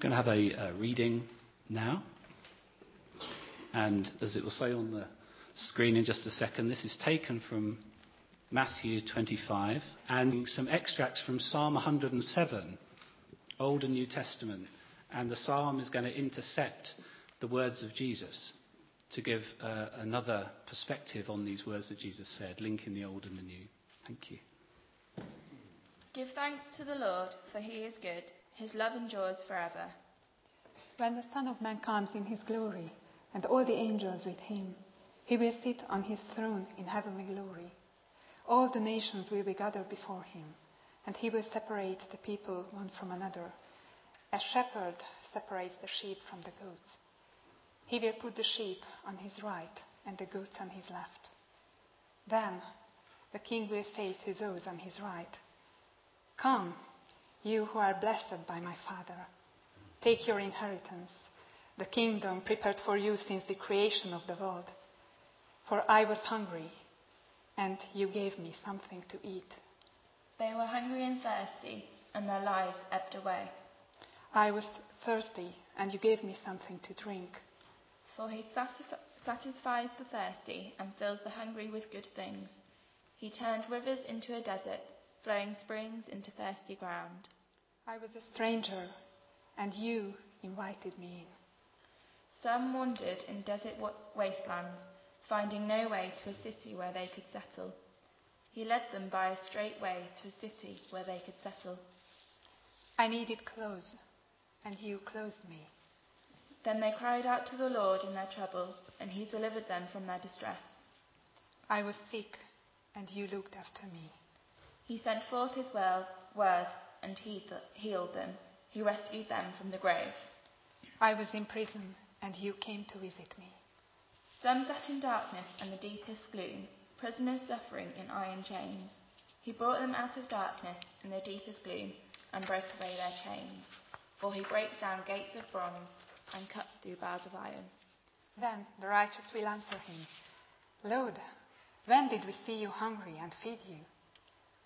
going to have a, a reading now. And as it will say on the screen in just a second, this is taken from Matthew 25 and some extracts from Psalm 107, Old and New Testament. And the psalm is going to intercept the words of Jesus to give uh, another perspective on these words that Jesus said, linking the old and the new. Thank you. Give thanks to the Lord, for he is good. His love endures forever. When the Son of Man comes in his glory, and all the angels with him, he will sit on his throne in heavenly glory. All the nations will be gathered before him, and he will separate the people one from another, as a shepherd separates the sheep from the goats. He will put the sheep on his right and the goats on his left. Then the king will say to those on his right, Come, you who are blessed by my Father, take your inheritance, the kingdom prepared for you since the creation of the world. For I was hungry, and you gave me something to eat. They were hungry and thirsty, and their lives ebbed away. I was thirsty, and you gave me something to drink. For he satisfies the thirsty and fills the hungry with good things. He turned rivers into a desert, flowing springs into thirsty ground. I was a stranger, and you invited me in. Some wandered in desert wastelands, finding no way to a city where they could settle. He led them by a straight way to a city where they could settle. I needed clothes, and you clothed me. Then they cried out to the Lord in their trouble, and he delivered them from their distress. I was sick, and you looked after me. He sent forth his word word and healed them. He rescued them from the grave. I was in prison, and you came to visit me. Some sat in darkness and the deepest gloom, prisoners suffering in iron chains. He brought them out of darkness and the deepest gloom and broke away their chains. For he breaks down gates of bronze and cuts through bars of iron. Then the righteous will answer him, Lord, when did we see you hungry and feed you,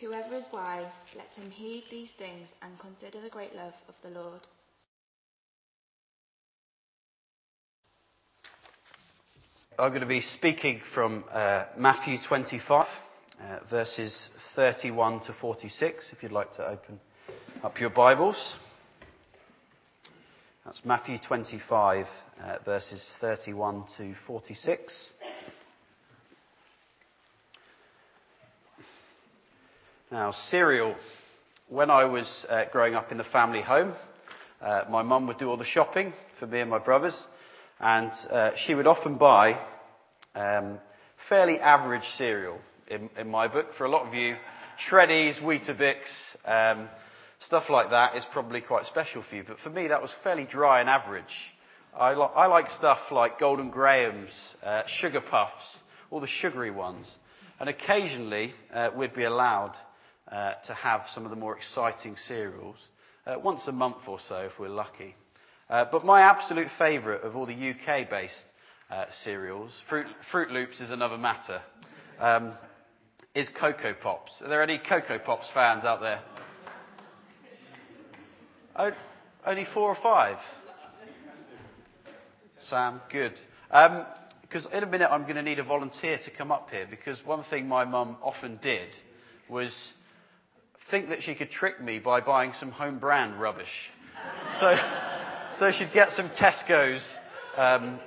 Whoever is wise, let him heed these things and consider the great love of the Lord. I'm going to be speaking from uh, Matthew 25, uh, verses 31 to 46, if you'd like to open up your Bibles. That's Matthew 25, uh, verses 31 to 46. Now, cereal. When I was uh, growing up in the family home, uh, my mum would do all the shopping for me and my brothers, and uh, she would often buy um, fairly average cereal in, in, my book. For a lot of you, Shreddies, Weetabix, um, stuff like that is probably quite special for you. But for me, that was fairly dry and average. I, li- I like stuff like Golden Grahams, uh, Sugar Puffs, all the sugary ones. And occasionally, uh, we'd be allowed to have some of the more exciting cereals uh, once a month or so if we're lucky. Uh, but my absolute favourite of all the UK based uh, cereals, Fruit, Loops is another matter, um, is Cocoa Pops. Are there any Cocoa Pops fans out there? Only four or five? Sam, good. Because um, in a minute I'm going to need a volunteer to come up here because one thing my mum often did was think that she could trick me by buying some home brand rubbish. so, so she'd get some Tesco's um,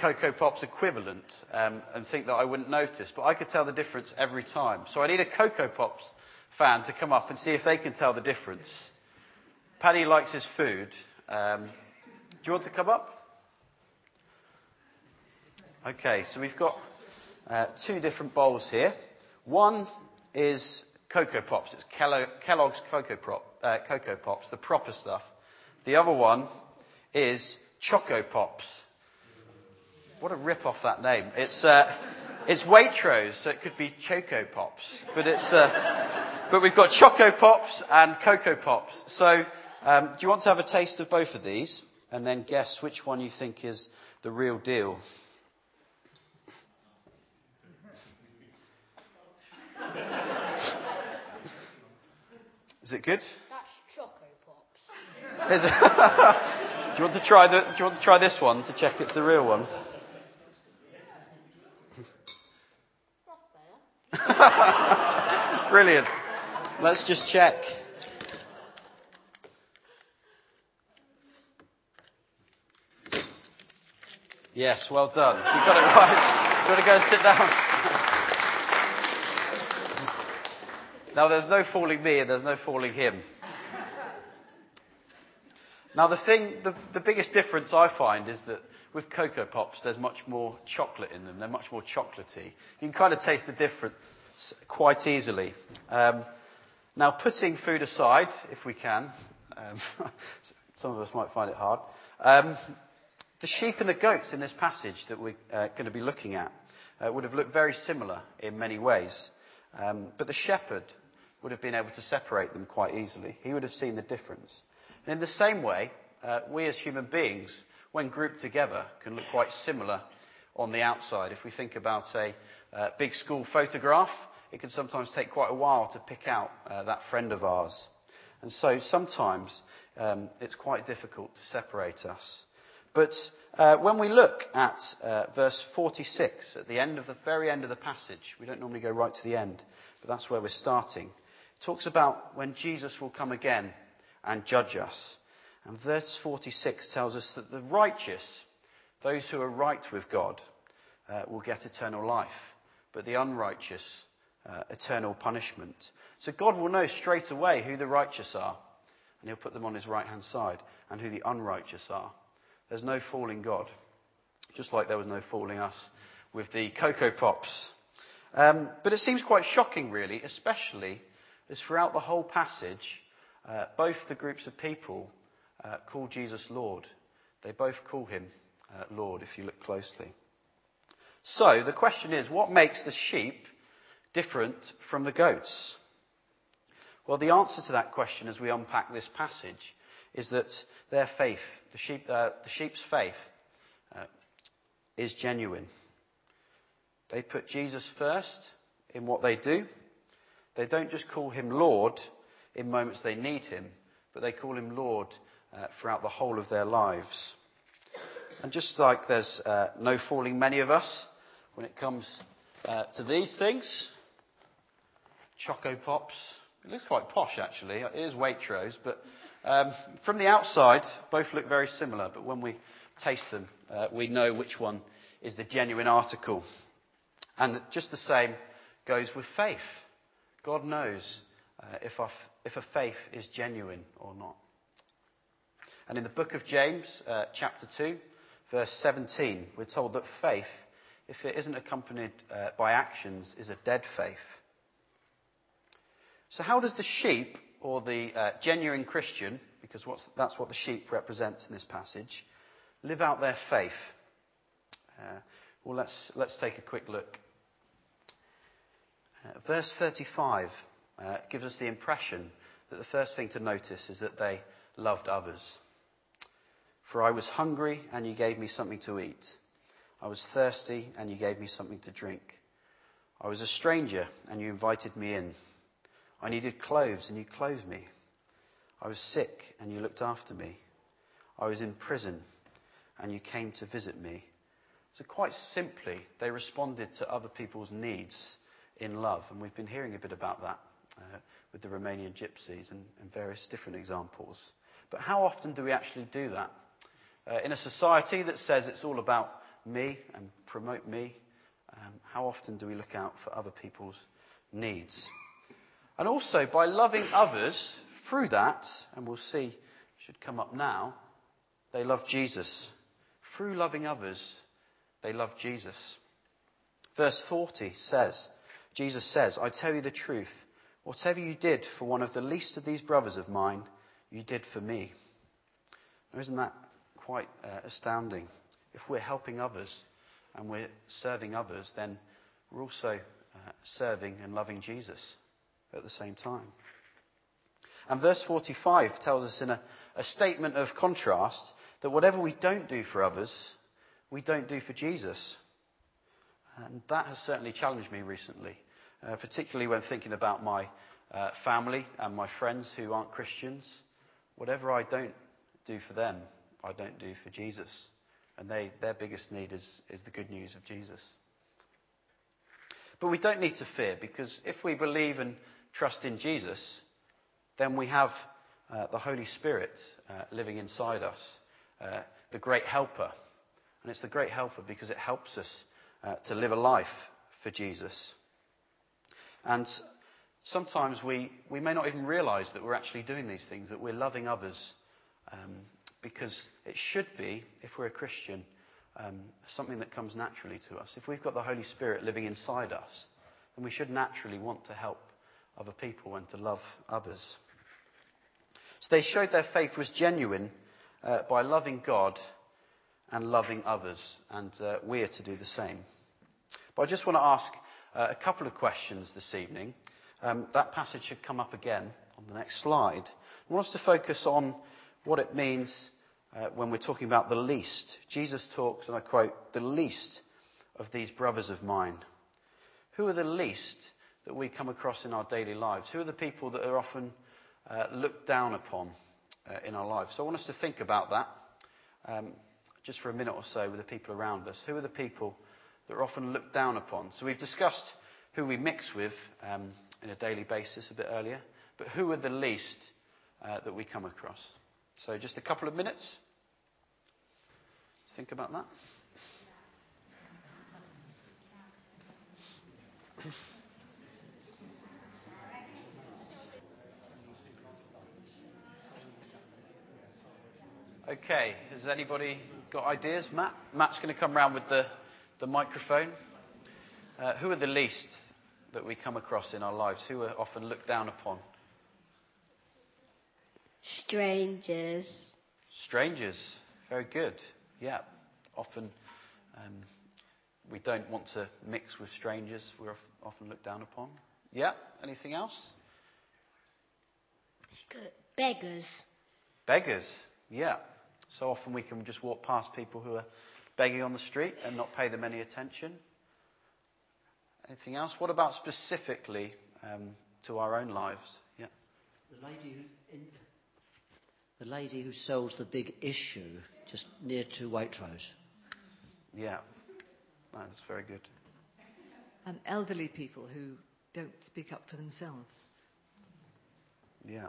Cocoa Pops equivalent um, and think that I wouldn't notice. But I could tell the difference every time. So I need a Cocoa Pops fan to come up and see if they can tell the difference. Paddy likes his food. Um, do you want to come up? Okay, so we've got uh, two different bowls here. One is Cocoa Pops. It's Kellogg's Prop, uh, Pops, the proper stuff. The other one is Choco Pops. What a rip off that name. It's, uh, it's Waitrose, so it could be Choco Pops. But it's, uh, but we've got Choco Pops and Cocoa Pops. So, um, do you want to have a taste of both of these? And then guess which one you think is the real deal? Is it good? That's Choco Pops. Do you want to try the? Do you want to try this one to check it's the real one? Brilliant. Let's just check. Yes, well done. You got it right. You want to go and sit down? Now, there's no fooling me and there's no fooling him. Now, the thing, the, the biggest difference I find is that with Cocoa Pops, there's much more chocolate in them. They're much more chocolatey. You can kind of taste the difference quite easily. Um, now, putting food aside, if we can, um, some of us might find it hard. Um, the sheep and the goats in this passage that we're uh, going to be looking at uh, would have looked very similar in many ways. Um, but the shepherd would have been able to separate them quite easily. He would have seen the difference. And in the same way, uh, we as human beings, when grouped together, can look quite similar on the outside. If we think about a uh, big school photograph, it can sometimes take quite a while to pick out uh, that friend of ours. And so sometimes um, it's quite difficult to separate us. But when we look at verse 46, at the end of the very end of the passage, we don't normally go right to the end, but that's where we're starting. Talks about when Jesus will come again and judge us. And verse 46 tells us that the righteous, those who are right with God, uh, will get eternal life, but the unrighteous, uh, eternal punishment. So God will know straight away who the righteous are, and He'll put them on His right hand side, and who the unrighteous are. There's no fooling God, just like there was no fooling us with the Cocoa Pops. Um, but it seems quite shocking, really, especially as throughout the whole passage, uh, both the groups of people uh, call Jesus Lord. They both call him uh, Lord, if you look closely. So the question is what makes the sheep different from the goats? Well, the answer to that question as we unpack this passage is that their faith, the, sheep, uh, the sheep's faith, uh, is genuine. They put Jesus first in what they do. They don't just call him Lord in moments they need him, but they call him Lord uh, throughout the whole of their lives. And just like there's uh, no fooling many of us when it comes uh, to these things, Choco Pops, it looks quite posh actually. It is Waitrose, but um, from the outside, both look very similar. But when we taste them, uh, we know which one is the genuine article. And just the same goes with faith. God knows uh, if, our, if a faith is genuine or not. And in the book of James, uh, chapter 2, verse 17, we're told that faith, if it isn't accompanied uh, by actions, is a dead faith. So, how does the sheep, or the uh, genuine Christian, because that's what the sheep represents in this passage, live out their faith? Uh, well, let's, let's take a quick look. Verse 35 uh, gives us the impression that the first thing to notice is that they loved others. For I was hungry, and you gave me something to eat. I was thirsty, and you gave me something to drink. I was a stranger, and you invited me in. I needed clothes, and you clothed me. I was sick, and you looked after me. I was in prison, and you came to visit me. So, quite simply, they responded to other people's needs in love. And we've been hearing a bit about that uh, with the Romanian gypsies and, and, various different examples. But how often do we actually do that? Uh, in a society that says it's all about me and promote me, um, how often do we look out for other people's needs? And also, by loving others through that, and we'll see, should come up now, they love Jesus. Through loving others, they love Jesus. Verse 40 says, Jesus says, I tell you the truth. Whatever you did for one of the least of these brothers of mine, you did for me. Now, isn't that quite uh, astounding? If we're helping others, and we're serving others, then we're also uh, serving and loving Jesus at the same time. And verse 45 tells us in a, a statement of contrast that whatever we don't do for others, we don't do for Jesus. And that has certainly challenged me recently, uh, particularly when thinking about my uh, family and my friends who aren't Christians. Whatever I don't do for them, I don't do for Jesus. And they, their biggest need is, is the good news of Jesus. But we don't need to fear because if we believe and trust in Jesus, then we have uh, the Holy Spirit uh, living inside us, uh, the great helper. And it's the great helper because it helps us uh, to live a life for Jesus. And sometimes we, we may not even realize that we're actually doing these things, that we're loving others, um, because it should be, if we're a Christian, um, something that comes naturally to us. If we've got the Holy Spirit living inside us, then we should naturally want to help other people and to love others. So they showed their faith was genuine uh, by loving God and loving others, and uh, we are to do the same. But I just want to ask uh, a couple of questions this evening. Um, that passage should come up again on the next slide. I want us to focus on what it means uh, when we're talking about the least. Jesus talks, and I quote, the least of these brothers of mine. Who are the least that we come across in our daily lives? Who are the people that are often uh, looked down upon uh, in our lives? So I want us to think about that um, just for a minute or so with the people around us. Who are the people that are often looked down upon? So we've discussed who we mix with um, in a daily basis a bit earlier, but who are the least uh, that we come across? So just a couple of minutes. Think about that. Okay, has anybody got ideas? Matt? Matt's going to come round with the, the microphone. Uh, who are the least that we come across in our lives? Who are often looked down upon? Strangers. Strangers. Very good. Yeah. Often um, we don't want to mix with strangers. We're often looked down upon. Yeah. Anything else? Beggars. Beggars. Yeah. So often we can just walk past people who are begging on the street and not pay them any attention. Anything else? What about specifically um, to our own lives? Yeah. The lady who, in, the lady who sells the big issue just near to Waitrose. Yeah. That's very good. And elderly people who don't speak up for themselves. Yeah.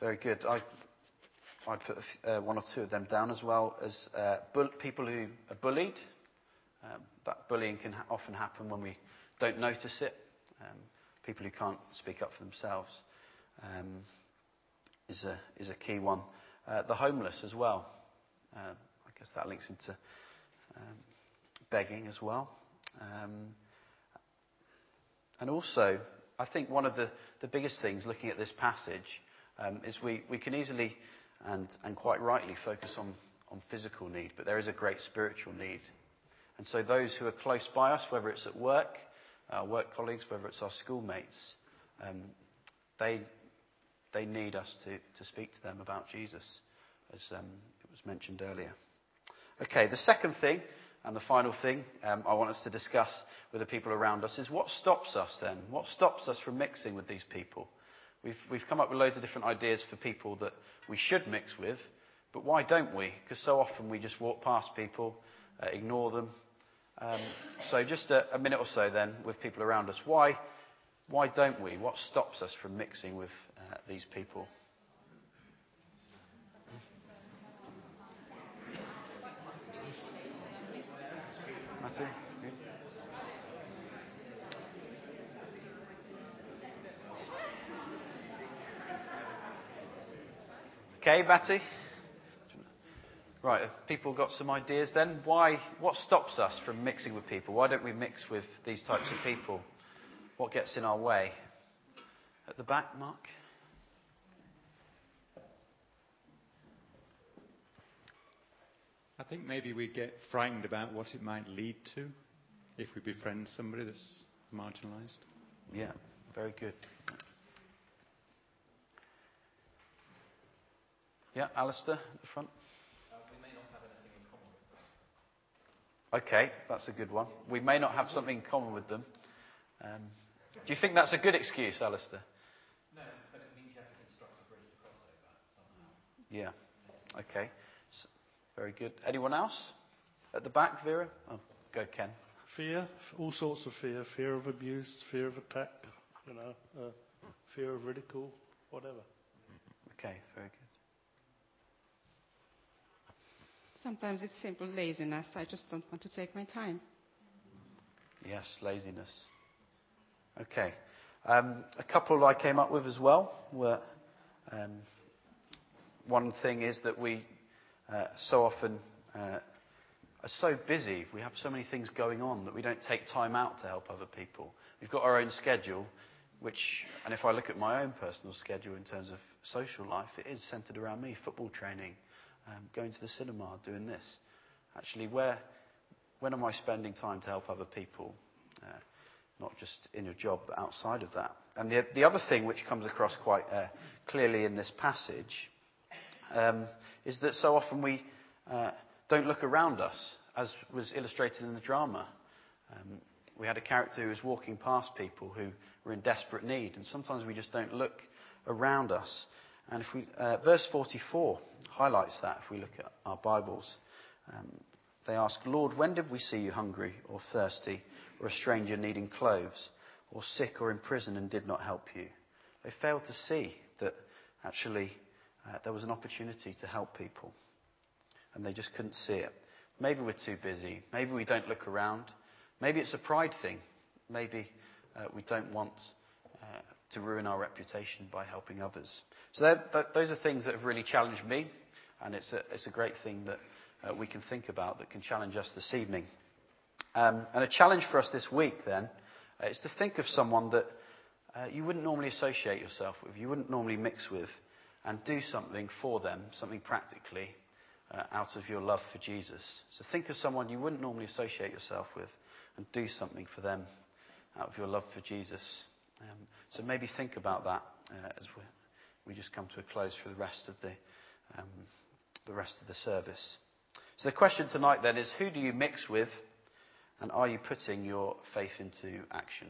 Very good. I, put uh, one or two of them down as well as uh, people who are bullied. Um, that bullying can often happen when we don't notice it. Um, people who can't speak up for themselves um, is, a, key one. Uh, the homeless as well. I guess that links into um, begging as well. Um, and also, I think one of the, biggest things looking at this passage um, is we, can easily and, quite rightly focus on, physical need, but there is a great spiritual need. And so those who are close by us, whether it's at work, our work colleagues, whether it's our schoolmates, um, they, they need us to, to speak to them about Jesus, as um, it was mentioned earlier. Okay, the second thing and the final thing um, I want us to discuss with the people around us is what stops us then? What stops us from mixing with these people? We've, we've come up with loads of different ideas for people that we should mix with, but why don't we? Because so often we just walk past people, uh, ignore them. Um, so just a, a, minute or so then with people around us. Why, why don't we? What stops us from mixing with uh, these people? Matthew? Okay, Batty? Right, have people got some ideas then? Why, what stops us from mixing with people? Why don't we mix with these types of people? What gets in our way? At the back, Mark? I think maybe we get frightened about what it might lead to if we befriend somebody that's marginalised. Yeah, very good. Yeah, Alistair, at the front. Okay, that's a good one. We may not have something in common with them. Um, do you think that's a good excuse, Alistair? No, but it means you have to construct a bridge to cross over somehow. Yeah. Okay. S- very good. Anyone else? At the back, Vera? Oh, go, Ken. Fear, all sorts of fear. Fear of abuse, fear of attack, you know, uh, fear of ridicule, whatever. Okay, very good. Sometimes it's simple laziness. I just don't want to take my time. Yes, laziness. Okay. Um, a couple I came up with as well were um, one thing is that we uh, so often uh, are so busy, we have so many things going on that we don't take time out to help other people. We've got our own schedule, which, and if I look at my own personal schedule in terms of social life, it is centered around me football training, um, going to the cinema, doing this. Actually, where, when am I spending time to help other people? Uh, not just in your job, but outside of that. And the, the other thing which comes across quite uh, clearly in this passage um, is that so often we uh, don't look around us, as was illustrated in the drama. Um, we had a character who was walking past people who were in desperate need, and sometimes we just don't look around us. And if we, uh, verse 44 highlights that if we look at our Bibles. Um, they ask, Lord, when did we see you hungry or thirsty, or a stranger needing clothes, or sick or in prison and did not help you? They failed to see that actually uh, there was an opportunity to help people, and they just couldn't see it. Maybe we're too busy. Maybe we don't look around. Maybe it's a pride thing. Maybe uh, we don't want uh, to ruin our reputation by helping others. So those are things that have really challenged me, and it's a, it's a great thing that uh, we can think about that can challenge us this evening. Um, and a challenge for us this week, then, uh, is to think of someone that uh, you wouldn't normally associate yourself with, you wouldn't normally mix with, and do something for them, something practically, out of your love for Jesus. So think of someone you wouldn't normally associate yourself with, and do something for them out of your love for Jesus. Um, so maybe think about that uh, as we, we just come to a close for the rest of the, um, the rest of the service. So the question tonight then is who do you mix with and are you putting your faith into action?